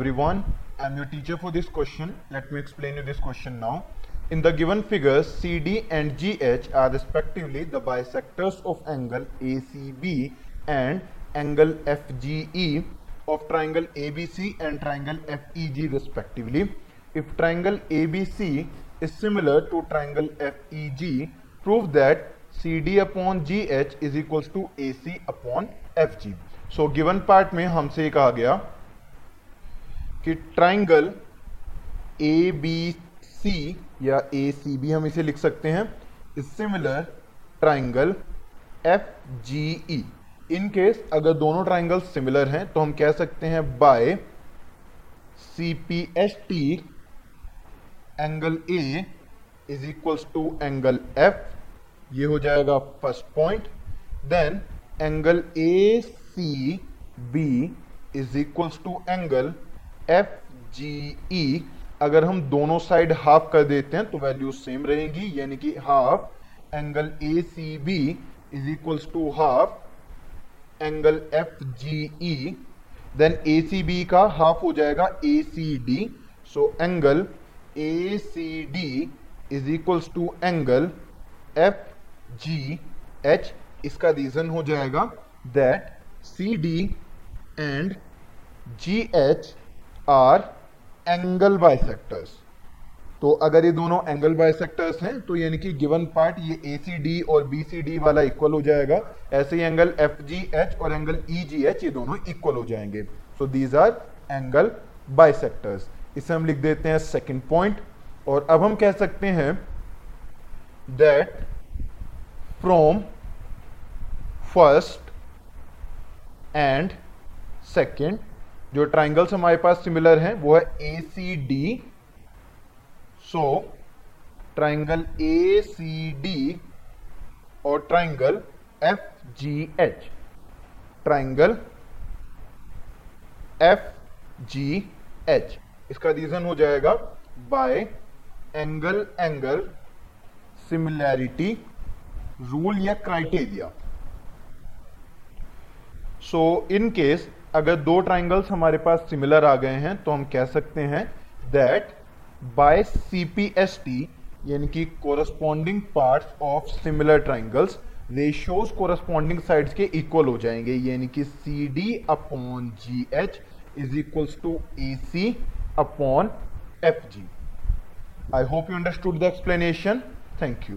everyone i'm your teacher for this question let me explain you this question now in the given figures cd and gh are respectively the bisectors of angle acb and angle fge of triangle abc and triangle feg respectively if triangle abc is similar to triangle feg prove that cd upon gh is equals to ac upon fg so given part में हमसे कहा गया कि triangle A B C या ए C B हम इसे लिख सकते हैं। Similar triangle F G E in case अगर दोनों ट्राइंगल सिमिलर हैं तो हम कह सकते हैं by C P S T angle A is equals to angle F ये हो जाएगा first point then angle A C B is equals to angle F G E अगर हम दोनों साइड हाफ़ कर देते हैं तो वैल्यू सेम रहेगी, यानी कि half angle A C B is equals to half angle F G E then A C B का हाफ़ हो जाएगा A C D so angle A C D is equals to angle F G H इसका reason हो जाएगा that C D and G H are angle bisectors. तो अगर ये दोनों एंगल बाइसेक्टर्स हैं तो यानी कि गिवन पार्ट ये ए सी डी और बी सी डी वाला इक्वल हो जाएगा। ऐसे ही एंगल एफ़ जी एच और एंगल ई जी एच ये दोनों इक्वल हो जाएँगे। So these are angle bisectors इसे हम लिख देते हैं सेकंड पॉइंट और अब हम कह सकते हैं that from first and second जो ट्राइंगल्स हमारे पास सिमिलर हैं, वो है A C D so triangle A C D और triangle F G H triangle F G H इसका रीजन हो जाएगा by angle angle similarity rule या क्राइटेरिया सो इन केस अगर दो ट्राइंगल्स हमारे पास सिमिलर आ गए हैं तो हम कह सकते हैं दैट बाय सीपीएसटी यानी कि corresponding parts of similar triangles ratios corresponding sides के इक्वल हो जाएँगे, यानी कि C D upon G H is equals to A C upon F G I hope you understood the explanation thank you